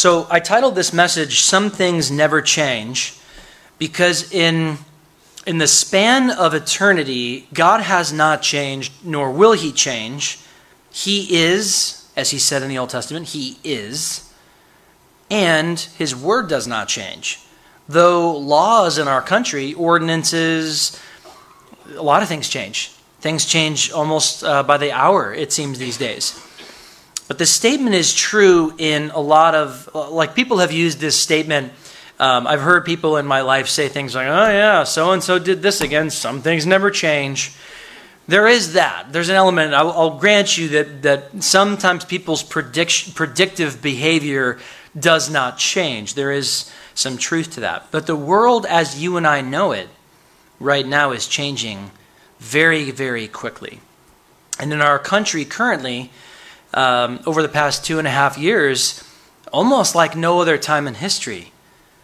So I titled this message, Some Things Never Change, because in, in the span of eternity, God has not changed, nor will he change. He is, as he said in the Old Testament, he is, and his word does not change. Though laws in our country, ordinances, a lot of things change. Things change almost uh, by the hour, it seems, these days. But the statement is true in a lot of, like, people have used this statement. Um, I've heard people in my life say things like, oh, yeah, so and so did this again. Some things never change. There is that. There's an element, I'll, I'll grant you that, that sometimes people's prediction, predictive behavior does not change. There is some truth to that. But the world as you and I know it right now is changing very, very quickly. And in our country currently, um, over the past two and a half years, almost like no other time in history.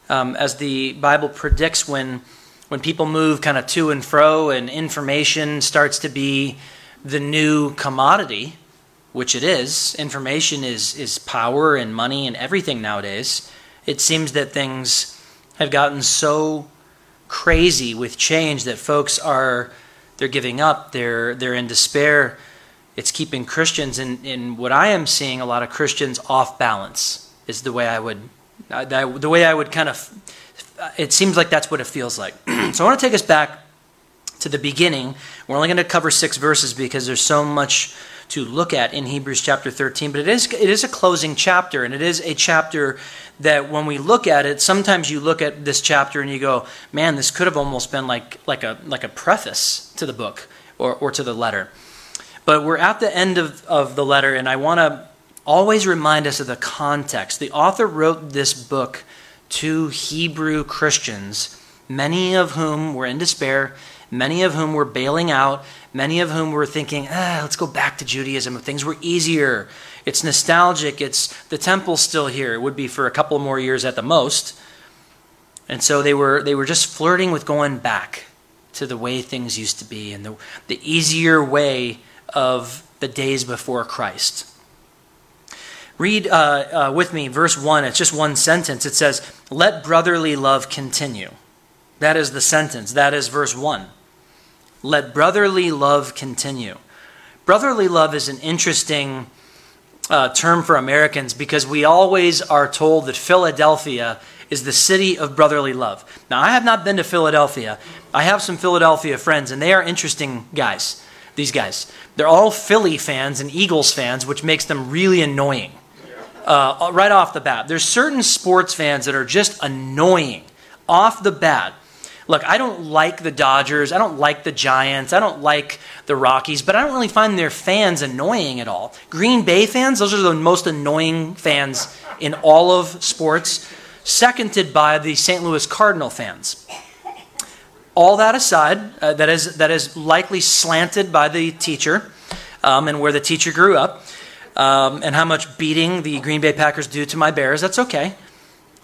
Um, as the Bible predicts, when, when people move kind of to and fro and information starts to be the new commodity, which it is, information is, is power and money and everything nowadays. It seems that things have gotten so crazy with change that folks are they're giving up, they're, they're in despair it's keeping Christians in, in what I am seeing a lot of Christians off balance is the way I would uh, the way I would kind of it seems like that's what it feels like. so I want to take us back to the beginning. We're only going to cover 6 verses because there's so much to look at in Hebrews chapter 13, but it is it is a closing chapter and it is a chapter that when we look at it, sometimes you look at this chapter and you go, "Man, this could have almost been like like a like a preface to the book or or to the letter." But we're at the end of, of the letter, and I want to always remind us of the context. The author wrote this book to Hebrew Christians, many of whom were in despair, many of whom were bailing out, many of whom were thinking, ah, let's go back to Judaism. Things were easier. It's nostalgic. It's the temple's still here. It would be for a couple more years at the most. And so they were they were just flirting with going back to the way things used to be and the, the easier way of the days before Christ. Read uh, uh, with me verse 1. It's just one sentence. It says, Let brotherly love continue. That is the sentence. That is verse 1. Let brotherly love continue. Brotherly love is an interesting uh, term for Americans because we always are told that Philadelphia is the city of brotherly love. Now, I have not been to Philadelphia. I have some Philadelphia friends, and they are interesting guys these guys. They're all Philly fans and Eagles fans, which makes them really annoying. Uh, right off the bat, there's certain sports fans that are just annoying off the bat. Look, I don't like the Dodgers. I don't like the Giants. I don't like the Rockies, but I don't really find their fans annoying at all. Green Bay fans, those are the most annoying fans in all of sports, seconded by the St. Louis Cardinal fans. All that aside, uh, that, is, that is likely slanted by the teacher um, and where the teacher grew up, um, and how much beating the Green Bay Packers do to my Bears, that's okay.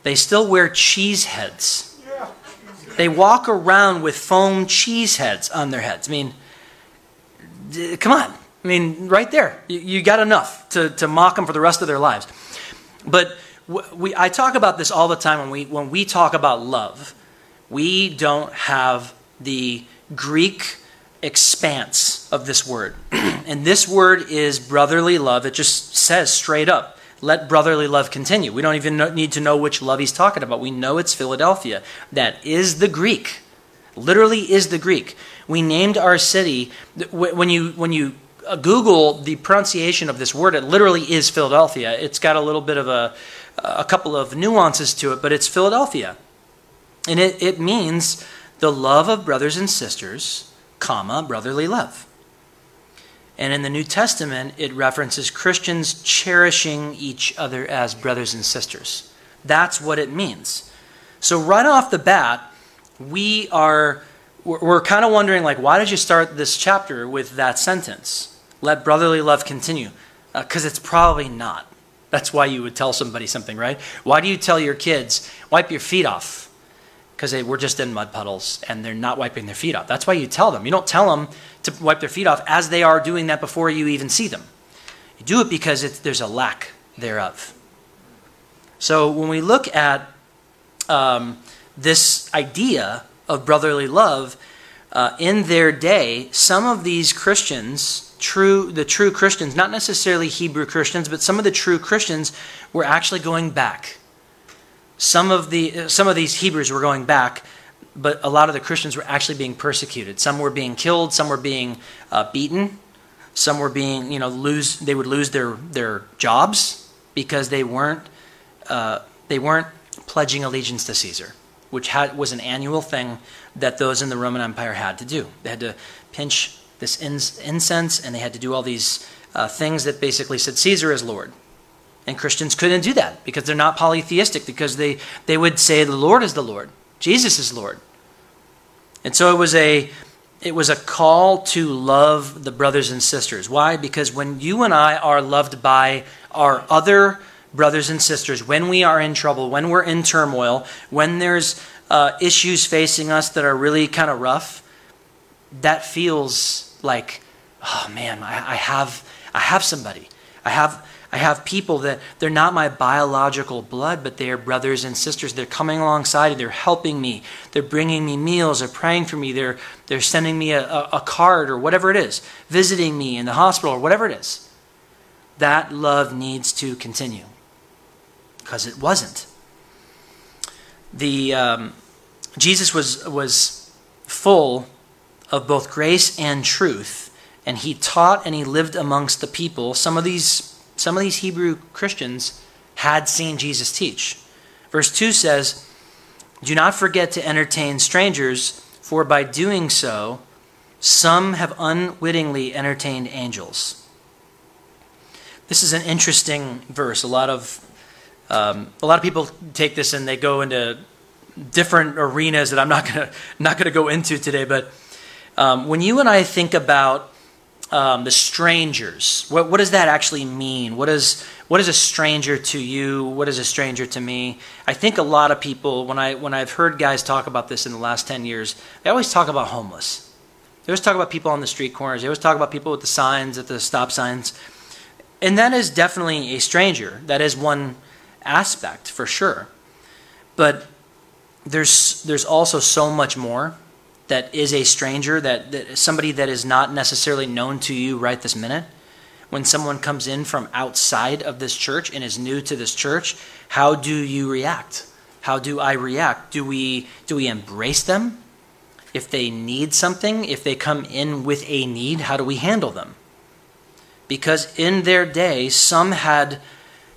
They still wear cheese heads. They walk around with foam cheese heads on their heads. I mean, d- come on. I mean, right there. You, you, got enough to, to mock them for the rest of their lives. But we, I talk about this all the time when we, when we talk about love we don't have the Greek expanse of this word. and this word is brotherly love. It just says straight up, let brotherly love continue. We don't even know, need to know which love he's talking about. We know it's Philadelphia. That is the Greek. Literally is the Greek. We named our city when you when you uh, Google the pronunciation of this word, it literally is Philadelphia. It's got a little bit of a a couple of nuances to it, but it's Philadelphia. And it, it means the love of brothers and sisters, comma, brotherly love. And in the New Testament, it references Christians cherishing each other as brothers and sisters. That's what it means. So right off the bat, we are we're, kind of wondering like why did you start this chapter with that sentence? Let brotherly love continue. Because uh, it's probably not. That's why you would tell somebody something, right? Why do you tell your kids, wipe your feet off? Because they were just in mud puddles and they're not wiping their feet off. That's why you tell them. You don't tell them to wipe their feet off as they are doing that before you even see them. You do it because there's a lack thereof. So when we look at um, this idea of brotherly love, uh, in their day, some of these Christians, true the true Christians, not necessarily Hebrew Christians, but some of the true Christians were actually going back. Some of the some of these Hebrews were going back, but a lot of the Christians were actually being persecuted. Some were being killed. Some were being uh, beaten. Some were being, you know, lose. They would lose their their jobs because they weren't uh, they weren't pledging allegiance to Caesar which had, was an annual thing that those in the Roman Empire had to do. They had to pinch this incense and they had to do all these uh, things that basically said Caesar is Lord. And Christians couldn't do that because they're not polytheistic, because they, they would say the Lord is the Lord, Jesus is Lord. And so it was a it was a call to love the brothers and sisters. Why? Because when you and I are loved by our other brothers and sisters, when we are in trouble, when we're in turmoil, when there's uh, issues facing us that are really kind of rough, that feels like, oh man, I, I, have, I have somebody. I have, I have people that they're not my biological blood, but they are brothers and sisters. They're coming alongside, and they're helping me, they're bringing me meals, they're praying for me, they're, they're sending me a, a, a card or whatever it is, visiting me in the hospital or whatever it is. That love needs to continue because it wasn't. The um, Jesus was was full of both grace and truth, and he taught and he lived amongst the people. Some of these some of these Hebrew Christians had seen Jesus teach. Verse 2 says, Do not forget to entertain strangers, for by doing so, some have unwittingly entertained angels. This is an interesting verse. A lot of um, a lot of people take this and they go into different arenas that I'm not gonna not gonna go into today. But um, when you and I think about um, the strangers, what, what does that actually mean? What is what is a stranger to you? What is a stranger to me? I think a lot of people when I when I've heard guys talk about this in the last ten years, they always talk about homeless. They always talk about people on the street corners. They always talk about people with the signs at the stop signs, and that is definitely a stranger. That is one aspect for sure. But there's there's also so much more that is a stranger that, that somebody that is not necessarily known to you right this minute when someone comes in from outside of this church and is new to this church how do you react? How do i react? Do we do we embrace them? If they need something if they come in with a need how do we handle them? Because in their day some had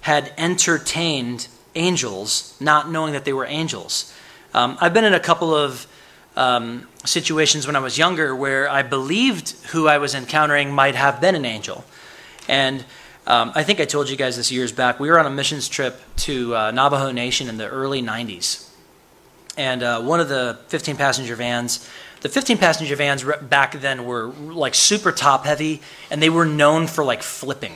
had entertained angels, not knowing that they were angels. Um, I've been in a couple of um, situations when I was younger where I believed who I was encountering might have been an angel. And um, I think I told you guys this years back. We were on a missions trip to uh, Navajo Nation in the early 90s. And uh, one of the 15 passenger vans, the 15 passenger vans back then were like super top heavy, and they were known for like flipping.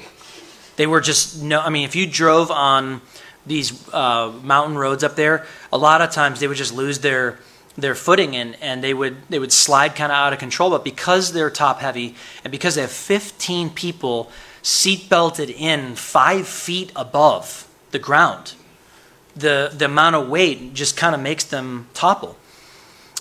They were just no. I mean, if you drove on these uh, mountain roads up there, a lot of times they would just lose their their footing and, and they would they would slide kind of out of control. But because they're top heavy and because they have 15 people seat belted in five feet above the ground, the the amount of weight just kind of makes them topple.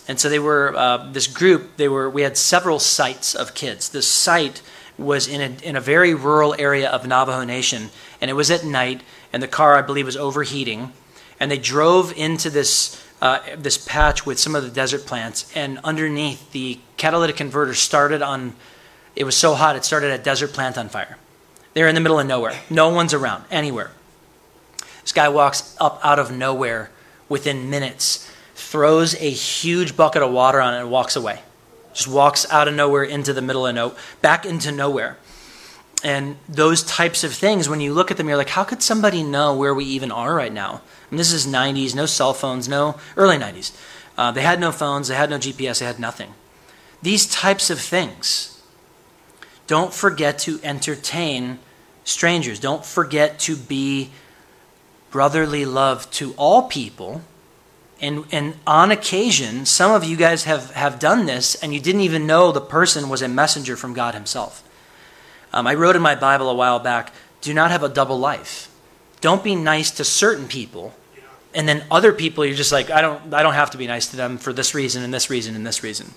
And so they were uh, this group. They were we had several sites of kids. This site was in a, in a very rural area of Navajo Nation, and it was at night, and the car, I believe, was overheating. And they drove into this, uh, this patch with some of the desert plants, and underneath, the catalytic converter started on, it was so hot, it started a desert plant on fire. They're in the middle of nowhere. No one's around, anywhere. This guy walks up out of nowhere within minutes, throws a huge bucket of water on it, and walks away just walks out of nowhere into the middle of no back into nowhere and those types of things when you look at them you're like how could somebody know where we even are right now? And this is 90s no cell phones no early 90s uh, they had no phones they had no gps they had nothing. These types of things don't forget to entertain strangers. Don't forget to be brotherly love to all people. And, and on occasion, some of you guys have, have done this, and you didn't even know the person was a messenger from God Himself. Um, I wrote in my Bible a while back do not have a double life. don't be nice to certain people. And then other people, you're just like, I don't, I don't have to be nice to them for this reason and this reason and this reason.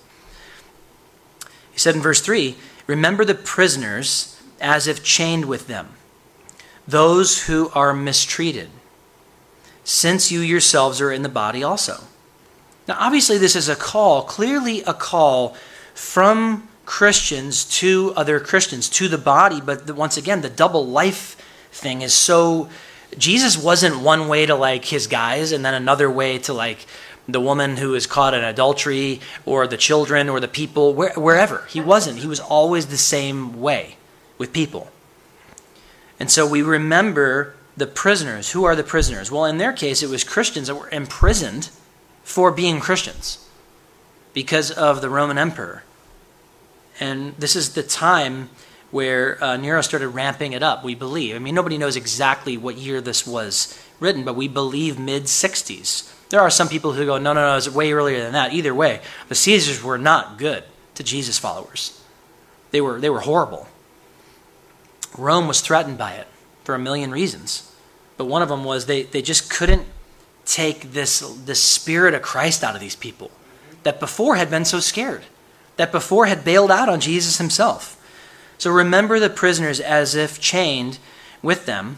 He said in verse 3 Remember the prisoners as if chained with them, those who are mistreated, since you yourselves are in the body also. Now, obviously, this is a call, clearly a call from Christians to other Christians, to the body, but once again, the double life thing is so. Jesus wasn't one way to like his guys and then another way to like the woman who is caught in adultery or the children or the people, where, wherever. He wasn't. He was always the same way with people. And so we remember the prisoners. Who are the prisoners? Well, in their case, it was Christians that were imprisoned for being Christians because of the Roman emperor. And this is the time where uh, Nero started ramping it up, we believe. I mean, nobody knows exactly what year this was written, but we believe mid 60s. There are some people who go, no, no, no, it's way earlier than that. Either way, the Caesars were not good to Jesus followers. They were, they were horrible. Rome was threatened by it for a million reasons. But one of them was they, they just couldn't take this, this spirit of Christ out of these people that before had been so scared, that before had bailed out on Jesus himself. So remember the prisoners as if chained with them.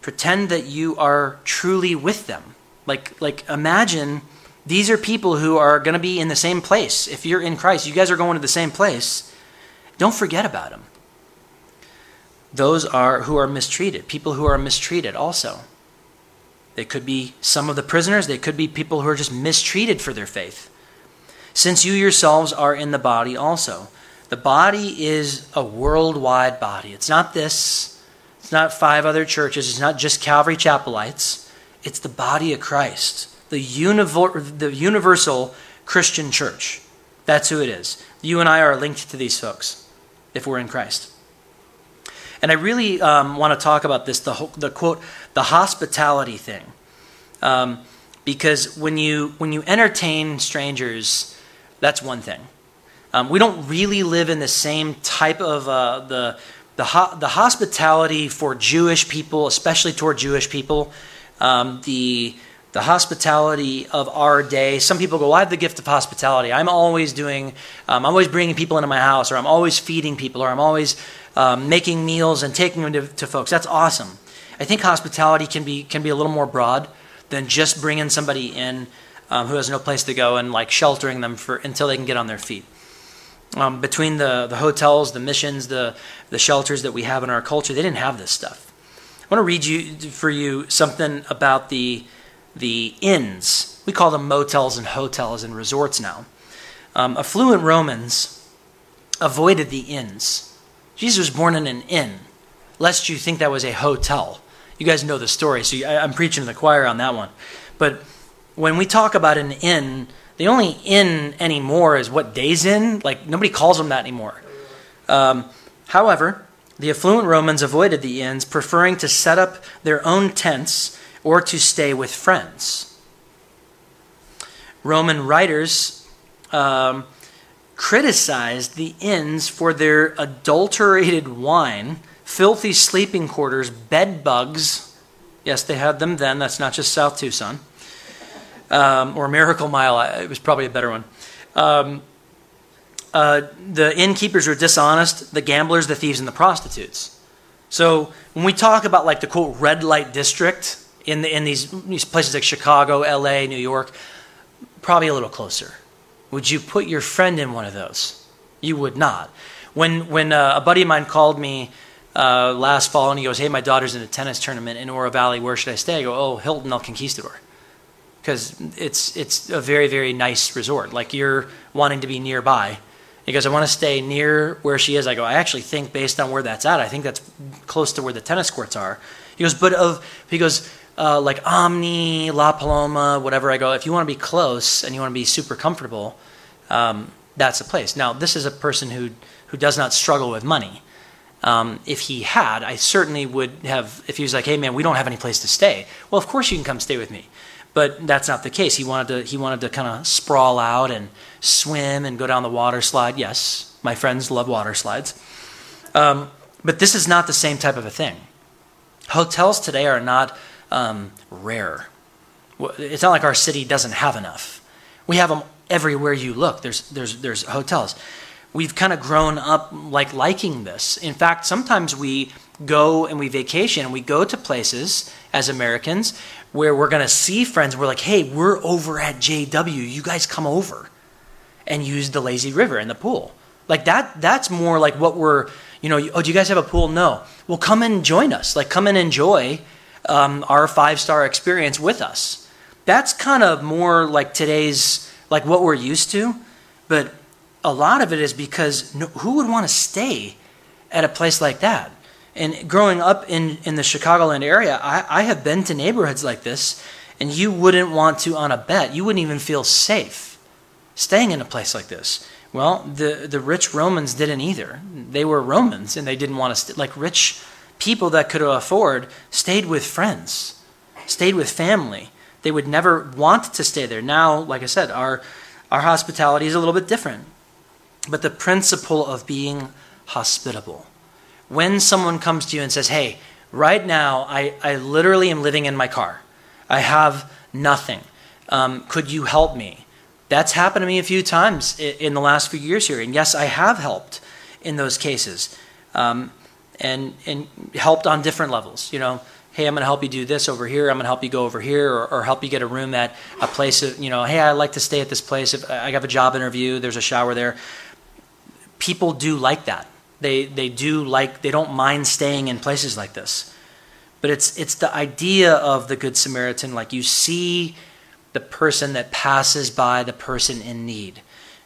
Pretend that you are truly with them. Like, like imagine these are people who are going to be in the same place. If you're in Christ, you guys are going to the same place. Don't forget about them. Those are who are mistreated, people who are mistreated also. They could be some of the prisoners, they could be people who are just mistreated for their faith. Since you yourselves are in the body also. The body is a worldwide body. It's not this, it's not five other churches, it's not just Calvary Chapelites. It's the body of Christ, the, univer- the universal Christian church. That's who it is. You and I are linked to these folks if we're in Christ. And I really um, want to talk about this the, the quote, the hospitality thing. Um, because when you, when you entertain strangers, that's one thing. Um, we don't really live in the same type of uh, the, the, ho- the hospitality for Jewish people, especially toward Jewish people. Um, the the hospitality of our day. Some people go, well, I have the gift of hospitality. I'm always doing, um, I'm always bringing people into my house, or I'm always feeding people, or I'm always um, making meals and taking them to, to, folks. That's awesome. I think hospitality can be can be a little more broad than just bringing somebody in um, who has no place to go and like sheltering them for until they can get on their feet. Um, between the, the hotels, the missions, the, the shelters that we have in our culture, they didn't have this stuff. I want to read you for you something about the the inns. We call them motels and hotels and resorts now. Um, affluent Romans avoided the inns. Jesus was born in an inn, lest you think that was a hotel. You guys know the story, so I, I'm preaching to the choir on that one. But when we talk about an inn, the only inn anymore is what Days Inn. Like nobody calls them that anymore. Um, however, the affluent Romans avoided the inns, preferring to set up their own tents or to stay with friends. Roman writers um, criticized the inns for their adulterated wine, filthy sleeping quarters, bed bugs. Yes, they had them then. That's not just South Tucson. Um, or Miracle Mile. It was probably a better one. Um, uh, the innkeepers were dishonest, the gamblers, the thieves, and the prostitutes. So when we talk about like the quote red light district in the, in these these places like Chicago, L.A., New York, probably a little closer. Would you put your friend in one of those? You would not. When when uh, a buddy of mine called me uh, last fall and he goes, "Hey, my daughter's in a tennis tournament in Oro Valley. Where should I stay?" I go, "Oh, Hilton El Conquistador." Because it's it's a very very nice resort. Like you're wanting to be nearby, he goes, I want to stay near where she is. I go, I actually think based on where that's at, I think that's close to where the tennis courts are. He goes, but of, he goes, uh, like Omni, La Paloma, whatever. I go, if you want to be close and you want to be super comfortable, um, that's the place. Now, this is a person who, who does not struggle with money. Um, if he had, I certainly would have, if he was like, hey man, we don't have any place to stay. Well, of course you can come stay with me. But that's not the case. He wanted to, he wanted to kind of sprawl out and swim and go down the water slide. Yes, my friends love water slides. Um, but this is not the same type of a thing. Hotels today are not um, rare. It's not like our city doesn't have enough. We have them everywhere you look. There's, there's, there's hotels. We've kind of grown up like liking this. In fact, sometimes we go and we vacation and we go to places as Americans where we're going to see friends. We're like, hey, we're over at JW. You guys come over and use the lazy river and the pool. Like that, that's more like what we're, you know, oh, do you guys have a pool? No. Well, come and join us. Like, come and enjoy um, our five star experience with us. That's kind of more like today's, like what we're used to. But a lot of it is because no, who would want to stay at a place like that? And growing up in, in the Chicagoland area, I, I have been to neighborhoods like this, and you wouldn't want to on a bet. You wouldn't even feel safe staying in a place like this. Well, the, the rich Romans didn't either. They were Romans, and they didn't want to, st- like rich people that could afford stayed with friends, stayed with family. They would never want to stay there. Now, like I said, our, our hospitality is a little bit different. But the principle of being hospitable. When someone comes to you and says, Hey, right now, I, I literally am living in my car, I have nothing. Um, could you help me? That's happened to me a few times in the last few years here. And yes, I have helped in those cases. Um, and and helped on different levels. You know, hey, I'm going to help you do this over here. I'm going to help you go over here, or, or, help you get a room at a place. Of, you know, hey, I like to stay at this place. If I have a job interview, there's a shower there. People do like that. They they do like they don't mind staying in places like this. But it's it's the idea of the good Samaritan. Like you see the person that passes by the person in need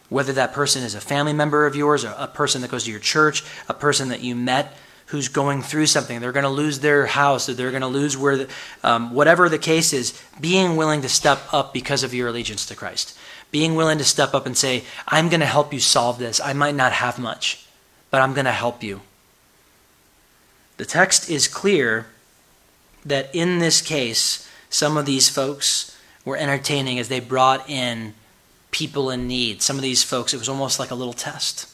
whether that person is a family member of yours, or a person that goes to your church, a person that you met who's going through something. They're going to lose their house, or they're going to lose where, the, um, whatever the case is. Being willing to step up because of your allegiance to Christ. Being willing to step up and say, "I'm going to help you solve this. I might not have much, but I'm going to help you." The text is clear that in this case, some of these folks were entertaining as they brought in people in need. Some of these folks, it was almost like a little test.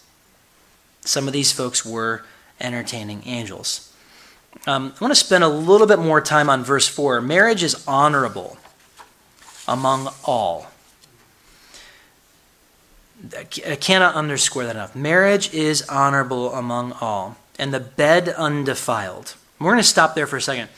Some of these folks were entertaining angels. Um, I want to spend a little bit more time on verse 4. Marriage is honorable among all. I cannot underscore that enough. Marriage is honorable among all, and the bed undefiled. We're going to stop there for a second.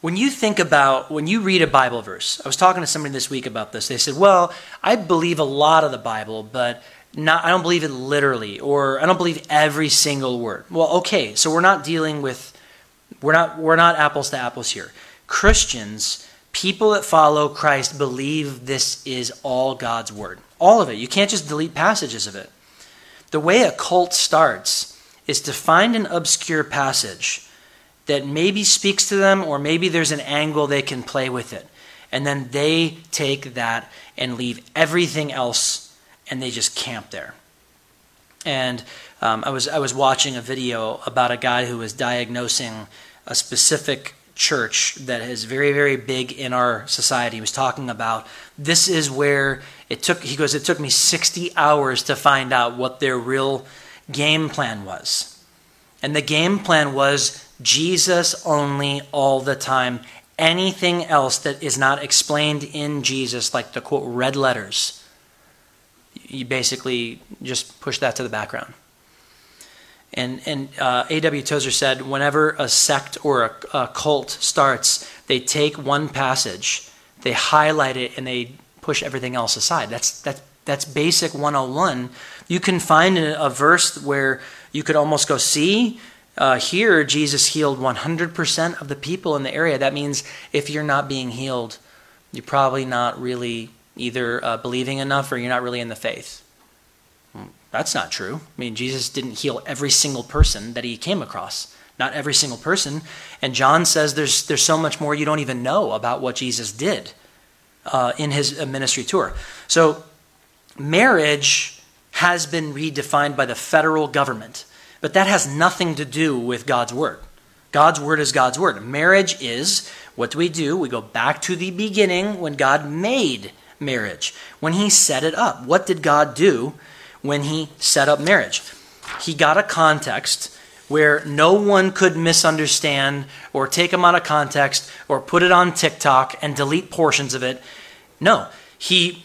When you think about, when you read a Bible verse, I was talking to somebody this week about this. They said, Well, I believe a lot of the Bible, but not, I don't believe it literally, or I don't believe every single word. Well, okay, so we're not dealing with, we're not, we're not apples to apples here. Christians, people that follow Christ, believe this is all God's word. All of it. You can't just delete passages of it. The way a cult starts is to find an obscure passage that maybe speaks to them, or maybe there's an angle they can play with it. And then they take that and leave everything else and they just camp there. And um, I was I was watching a video about a guy who was diagnosing a specific church that is very very big in our society. He was talking about this is where it took. He goes, it took me sixty hours to find out what their real game plan was, and the game plan was Jesus only all the time. Anything else that is not explained in Jesus, like the quote red letters you basically just push that to the background. And, and uh, A.W. Tozer said whenever a sect or a, a cult starts, they take one passage, they highlight it, and they push everything else aside. That's, that, that's basic 101. You can find a, a verse where you could almost go, see, uh, here Jesus healed 100% of the people in the area. That means if you're not being healed, you're probably not really either uh, believing enough or you're not really in the faith. That's not true. I mean, Jesus didn't heal every single person that he came across. Not every single person. And John says there's, there's so much more you don't even know about what Jesus did uh, in his uh, ministry tour. So, marriage has been redefined by the federal government, but that has nothing to do with God's word. God's word is God's word. Marriage is what do we do? We go back to the beginning when God made marriage, when he set it up. What did God do when he set up marriage? He got a context where no one could misunderstand or take them out of context or put it on TikTok and delete portions of it. No, he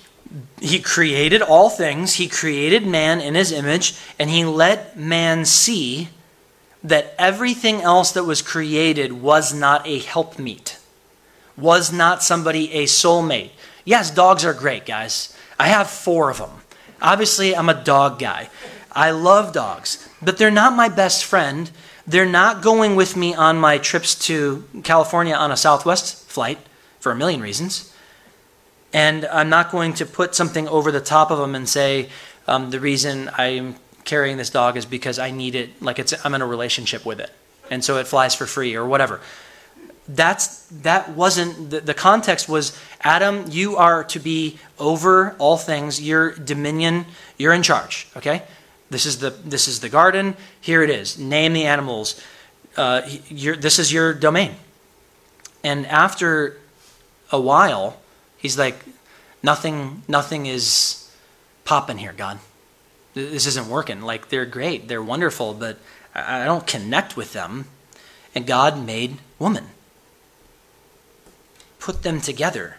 he created all things, he created man in his image, and he let man see that everything else that was created was not a helpmeet, was not somebody a soulmate. Yes, dogs are great, guys. I have four of them. Obviously, I'm a dog guy. I love dogs, but they're not my best friend. They're not going with me on my trips to California on a Southwest flight for a million reasons. And I'm not going to put something over the top of them and say, um, the reason I'm carrying this dog is because I need it, like it's, I'm in a relationship with it. And so it flies for free or whatever. That's, that wasn't, the, the context was Adam, you are to be over all things. Your dominion, you're in charge, okay? This is the, this is the garden. Here it is. Name the animals. Uh, this is your domain. And after a while, he's like, nothing, nothing is popping here, God this isn't working. Like, they're great, they're wonderful, but I don't connect with them. And God made woman, put them together,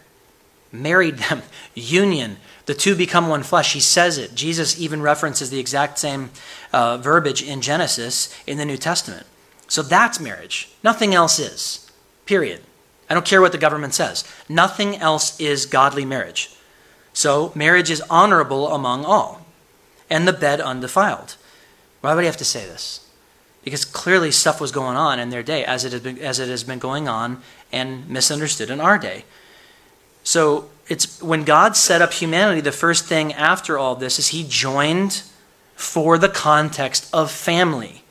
married them, union. The two become one flesh. He says it. Jesus even references the exact same uh, verbiage in Genesis in the New Testament. So that's marriage. Nothing else is. Period. I don't care what the government says. Nothing else is godly marriage. So marriage is honorable among all and the bed undefiled. Why would he have to say this? Because clearly stuff was going on in their day, as it, been, as it has been going on and misunderstood in our day. So it's when God set up humanity, the first thing after all this is he joined for the context of family.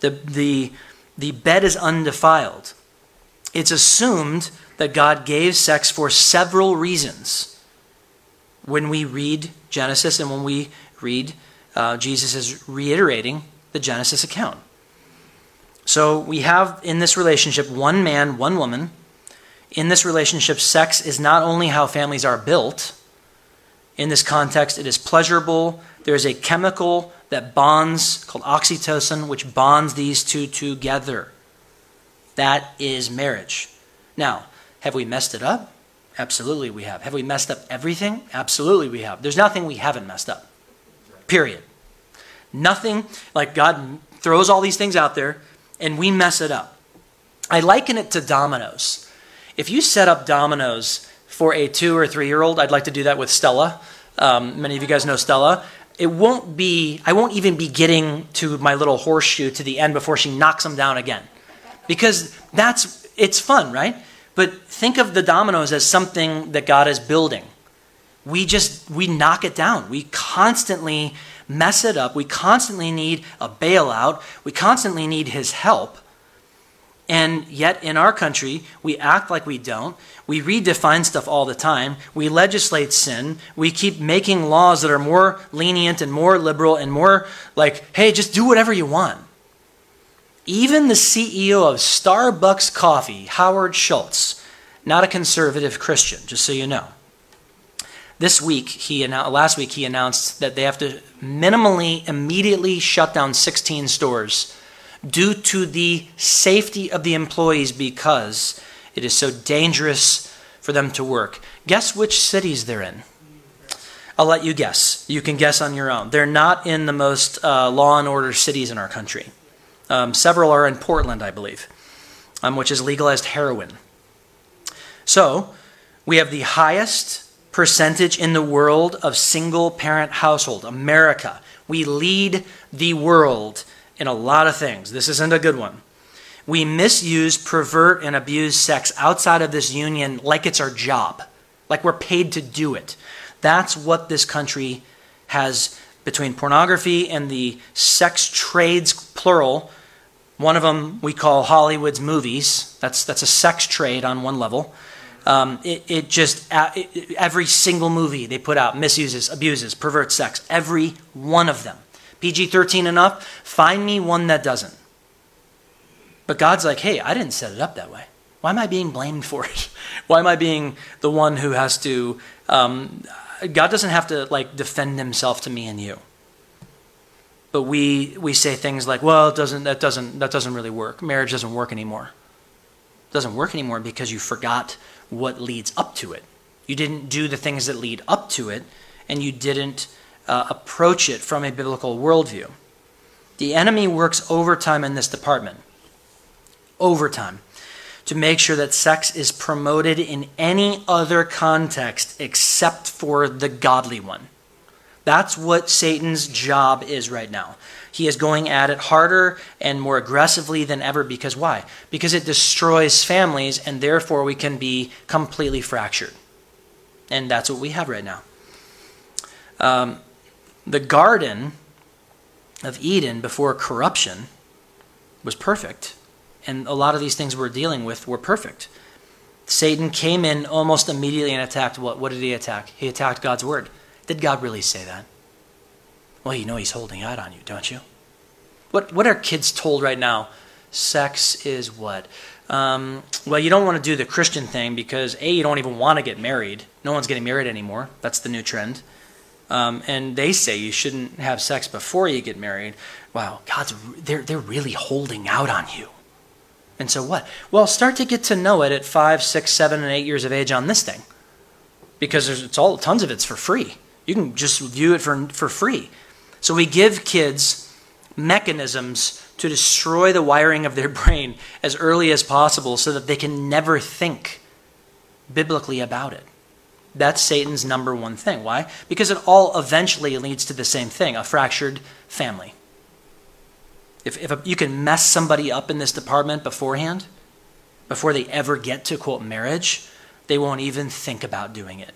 The, the, the bed is undefiled. It's assumed that God gave sex for several reasons. When we read Genesis and when we read, uh, Jesus is reiterating the Genesis account. So we have in this relationship one man, one woman. In this relationship, sex is not only how families are built. In this context, it is pleasurable. There is a chemical that bonds called oxytocin, which bonds these two together. That is marriage. Now, have we messed it up? Absolutely, we have. Have we messed up everything? Absolutely, we have. There's nothing we haven't messed up. Period. Nothing like God throws all these things out there and we mess it up. I liken it to dominoes. If you set up dominoes for a two or three year old, I'd like to do that with Stella. Um, many of you guys know Stella. It won't be, I won't even be getting to my little horseshoe to the end before she knocks them down again. Because that's, it's fun, right? But think of the dominoes as something that God is building we just we knock it down we constantly mess it up we constantly need a bailout we constantly need his help and yet in our country we act like we don't. We redefine stuff all the time. We legislate sin. We keep making laws that are more lenient and more liberal and more like hey just do whatever you want. Even the ceo of starbucks coffee howard schultz not a conservative christian just so you know. This week, he announced, last week, he announced that they have to minimally immediately shut down 16 stores due to the safety of the employees because it is so dangerous for them to work. Guess which cities they're in? I'll let you guess. You can guess on your own. They're not in the most uh, law and order cities in our country. Um, several are in Portland, I believe, um, which has legalized heroin. So, we have the highest percentage in the world of single parent household, America. We lead the world in a lot of things. This isn't a good one. We misuse, pervert, and abuse sex outside of this union like it's our job, like we're paid to do it. That's what this country has between pornography and the sex trades, plural. One of them we call Hollywood's movies. That's, that's a sex trade on one level. Um, it, it, just, every single movie they put out misuses, abuses, perverts sex. Every one of them. PG 13 enough, find me one that doesn't. But God's like, hey, I didn't set it up that way. Why am I being blamed for it? Why am I being the one who has to? Um, God doesn't have to like defend himself to me and you. But we, we say things like, well, it doesn't, that, doesn't, that doesn't really work. Marriage doesn't work anymore. It doesn't work anymore because you forgot what leads up to it. You didn't do the things that lead up to it, and you didn't uh, approach it from a biblical worldview. The enemy works overtime in this department. Overtime. To make sure that sex is promoted in any other context except for the godly one. That's what Satan's job is right now. He is going at it harder and more aggressively than ever because why? Because it destroys families and therefore we can be completely fractured. And that's what we have right now. Um, the Garden of Eden before corruption was perfect. And a lot of these things we're dealing with were perfect. Satan came in almost immediately and attacked what? What did he attack? He attacked God's word. Did God really say that? Well, you know he's holding out on you, don't you? What, what are kids told right now? Sex is what? Um, well, you don't want to do the Christian thing because, A, you don't even want to get married. No one's getting married anymore. That's the new trend. Um, and they say you shouldn't have sex before you get married. Wow, God's they're they're really holding out on you. And so what? Well, start to get to know it at five, six, seven, and eight years of age on this thing, because there's it's all tons of it's for free. You can just view it for for free. So we give kids mechanisms to destroy the wiring of their brain as early as possible, so that they can never think biblically about it. That's Satan's number one thing. Why? Because it all eventually leads to the same thing a fractured family. If, if a, you can mess somebody up in this department beforehand, before they ever get to quote marriage, they won't even think about doing it.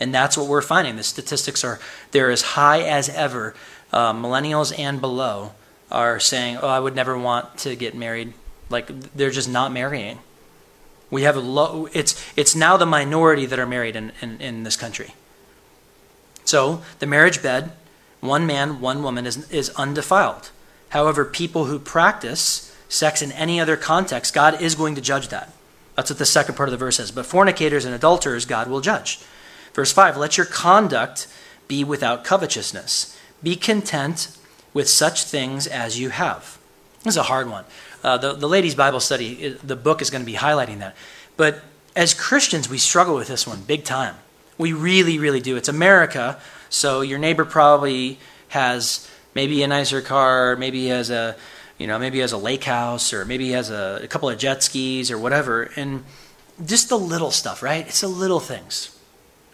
And that's what we're finding. The statistics are they're as high as ever. Uh, millennials and below are saying, "Oh, I would never want to get married." Like they're just not marrying. We have a low, it's, it's now the minority that are married in, in, in this country. So the marriage bed, one man, one woman, is, is undefiled. However, people who practice sex in any other context, God is going to judge that. That's what the second part of the verse says. But fornicators and adulterers, God will judge. Verse 5 Let your conduct be without covetousness. Be content with such things as you have. This is a hard one. Uh, the, the ladies' Bible study, the book is going to be highlighting that. But as Christians, we struggle with this one big time. We really, really do. It's America, so your neighbor probably has maybe a nicer car, maybe he has a, you know, maybe he has a lake house, or maybe he has a, a couple of jet skis or whatever. And just the little stuff, right? It's the little things.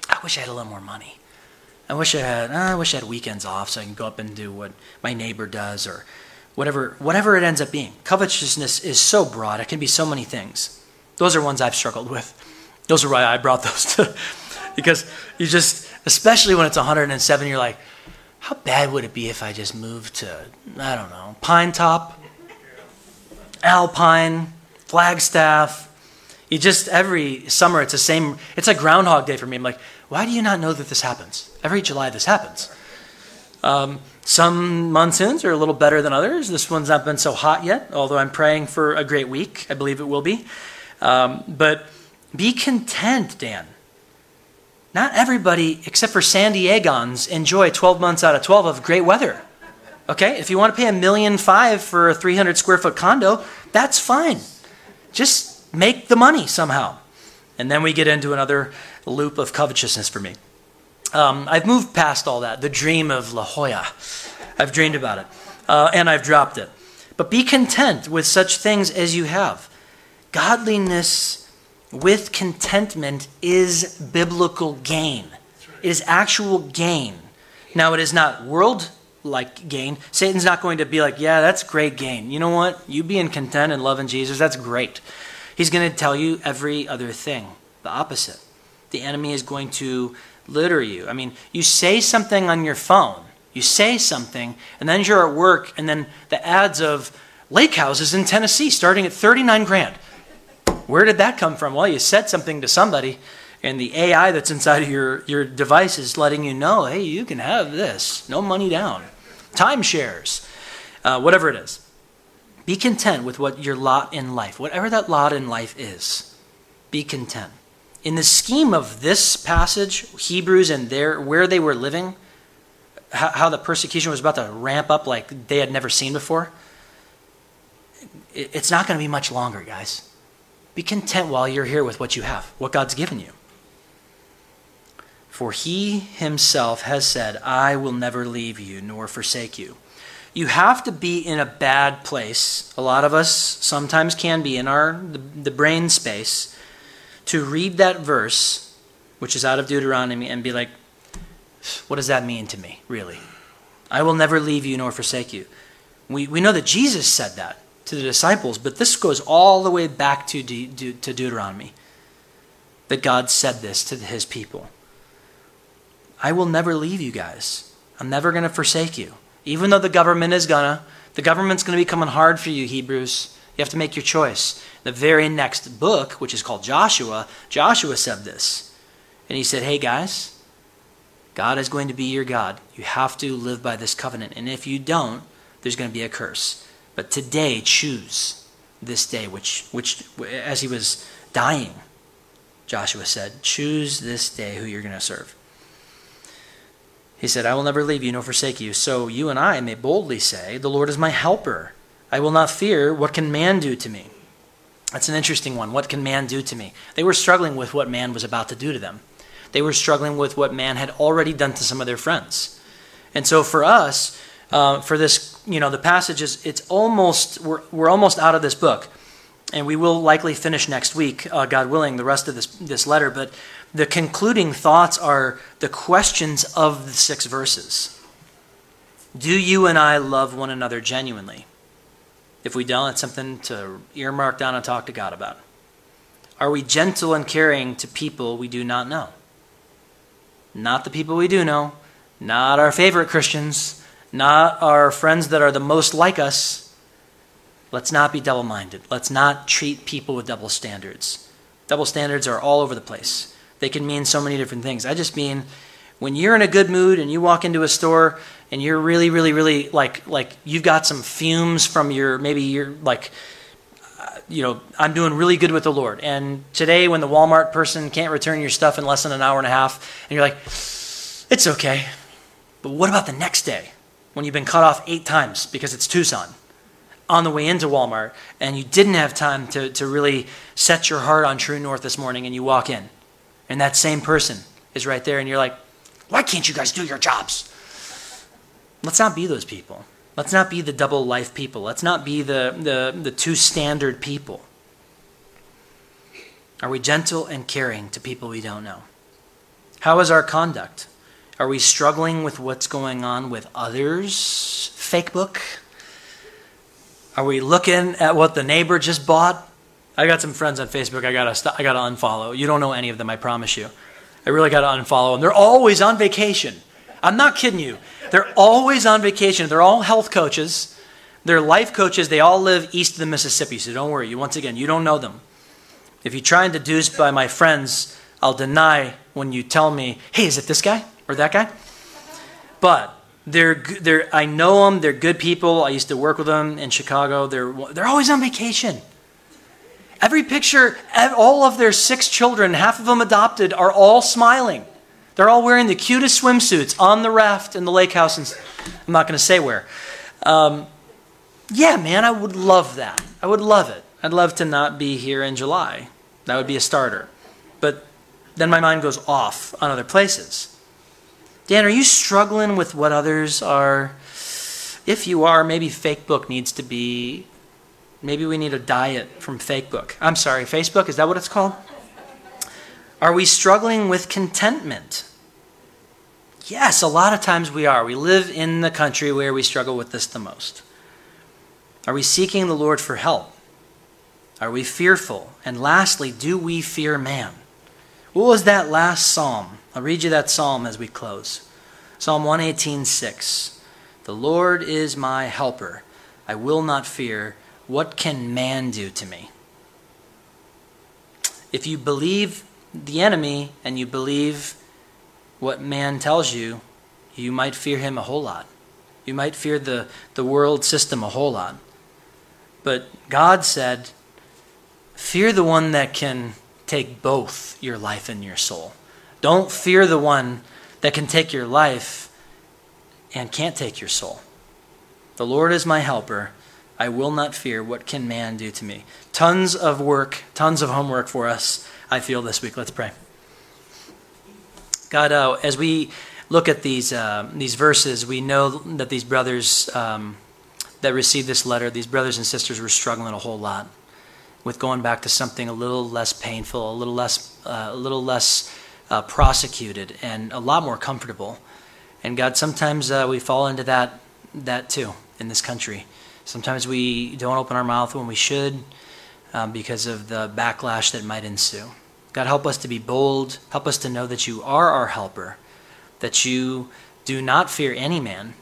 I wish I had a little more money. I wish I had. Uh, I wish I had weekends off so I can go up and do what my neighbor does, or whatever, whatever it ends up being. Covetousness is so broad, it can be so many things. Those are ones I've struggled with. Those are why I brought those to, because you just, especially when it's 107, you're like, how bad would it be if I just moved to, I don't know, Pine Top, Alpine, Flagstaff? You just, every summer, it's the same, it's like Groundhog Day for me. I'm like, why do you not know that this happens? Every July, this happens. Um, some monsoons are a little better than others. This one's not been so hot yet, although I'm praying for a great week. I believe it will be. Um, but be content, Dan. Not everybody, except for San Diegans, enjoy 12 months out of 12 of great weather. Okay? If you want to pay a million five for a 300 square foot condo, that's fine. Just make the money somehow. And then we get into another loop of covetousness for me. Um, I've moved past all that. The dream of La Jolla. I've dreamed about it. Uh, and I've dropped it. But be content with such things as you have. Godliness with contentment is biblical gain. It is actual gain. Now, it is not world like gain. Satan's not going to be like, yeah, that's great gain. You know what? You being content and loving Jesus, that's great. He's going to tell you every other thing, the opposite. The enemy is going to litter you. I mean, you say something on your phone, you say something, and then you're at work, and then the ads of lake houses in Tennessee starting at 39 grand. Where did that come from? Well, you said something to somebody, and the AI that's inside of your, your device is letting you know hey, you can have this, no money down. Timeshares, uh, whatever it is. Be content with what your lot in life, whatever that lot in life is. Be content in the scheme of this passage, Hebrews and their, where they were living, how, how the persecution was about to ramp up like they had never seen before, it, it's not going to be much longer, guys. Be content while you're here with what you have, what God's given you. For he himself has said, I will never leave you nor forsake you. You have to be in a bad place. A lot of us sometimes can be in our the, the brain space to read that verse, which is out of Deuteronomy, and be like, what does that mean to me, really? I will never leave you nor forsake you. We, we know that Jesus said that to the disciples, but this goes all the way back to, De, De, to Deuteronomy that God said this to his people. I will never leave you guys. I'm never going to forsake you. Even though the government is gonna, the government's going to be coming hard for you, Hebrews. You have to make your choice. The very next book, which is called Joshua, Joshua said this. And he said, Hey guys, God is going to be your God. You have to live by this covenant. And if you don't, there's going to be a curse. But today, choose this day, which, which as he was dying, Joshua said, choose this day who you're going to serve. He said, I will never leave you nor forsake you. So you and I may boldly say, The Lord is my helper. I will not fear. What can man do to me? That's an interesting one. What can man do to me? They were struggling with what man was about to do to them. They were struggling with what man had already done to some of their friends. And so for us, uh, for this, you know, the passage is, it's almost, we're, we're almost out of this book. And we will likely finish next week, uh, God willing, the rest of this, this letter. But the concluding thoughts are the questions of the six verses. Do you and I love one another genuinely? If we don't, it's something to earmark down and talk to God about. Are we gentle and caring to people we do not know? Not the people we do know, not our favorite Christians, not our friends that are the most like us. Let's not be double minded. Let's not treat people with double standards. Double standards are all over the place. They can mean so many different things. I just mean when you're in a good mood and you walk into a store and you're really, really, really like like you've got some fumes from your maybe you're like uh, you know I'm doing really good with the Lord. And today when the Walmart person can't return your stuff in less than an hour and a half, and you're like, it's okay. But what about the next day when you've been cut off eight times because it's Tucson? on the way into Walmart and you didn't have time to, to really set your heart on True North this morning and you walk in and that same person is right there, and you're like, why can't you guys do your jobs? Let's not be those people. Let's not be the double life people. Let's not be the, the, the two standard people. Are we gentle and caring to people we don't know? How is our conduct? Are we struggling with what's going on with others' fake book? Are we looking at what the neighbor just bought I got some friends on Facebook. I gotta st- I gotta unfollow. You don't know any of them. I promise you. I really gotta unfollow them. They're always on vacation. I'm not kidding you. They're always on vacation. They're all health coaches. They're life coaches. They all live east of the Mississippi. So don't worry. Once again, you don't know them. If you try and deduce by my friends, I'll deny when you tell me, "Hey, is it this guy or that guy?" But they're, they're, I know them. They're good people. I used to work with them in Chicago. They're, they're always on vacation. Every picture, all of their six children, half of them adopted, are all smiling. They're all wearing the cutest swimsuits on the raft in the lake house. And I'm not going to say where. Um, yeah, man, I would love that. I would love it. I'd love to not be here in July. That would be a starter. But then my mind goes off on other places. Dan, are you struggling with what others are? If you are, maybe fake book needs to be Maybe we need a diet from Fakebook. I'm sorry, Facebook, is that what it's called? Are we struggling with contentment? Yes, a lot of times we are. We live in the country where we struggle with this the most. Are we seeking the Lord for help? Are we fearful? And lastly, do we fear man? What was that last psalm? I'll read you that psalm as we close. Psalm 118:6. The Lord is my helper. I will not fear. What can man do to me? If you believe the enemy and you believe what man tells you, you might fear him a whole lot. You might fear the, the world system a whole lot. But God said, Fear the one that can take both your life and your soul. Don't fear the one that can take your life and can't take your soul. The Lord is my helper. I will not fear. What can man do to me? Tons of work, tons of homework for us, I feel, this week. Let's pray. God, uh, as we look at these, uh, these verses, we know that these brothers um, that received this letter, these brothers and sisters were struggling a whole lot with going back to something a little less painful, a little less, uh, a little less uh, prosecuted, and a lot more comfortable. And God, sometimes uh, we fall into that that too in this country. Sometimes we don't open our mouth when we should um, because of the backlash that might ensue. God, help us to be bold. Help us to know that you are our helper, that you do not fear any man,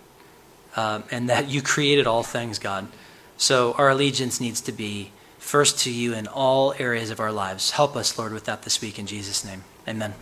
um, and that you created all things, God. So our allegiance needs to be first to you in all areas of our lives. Help us, Lord, with that this week in Jesus' name. Amen.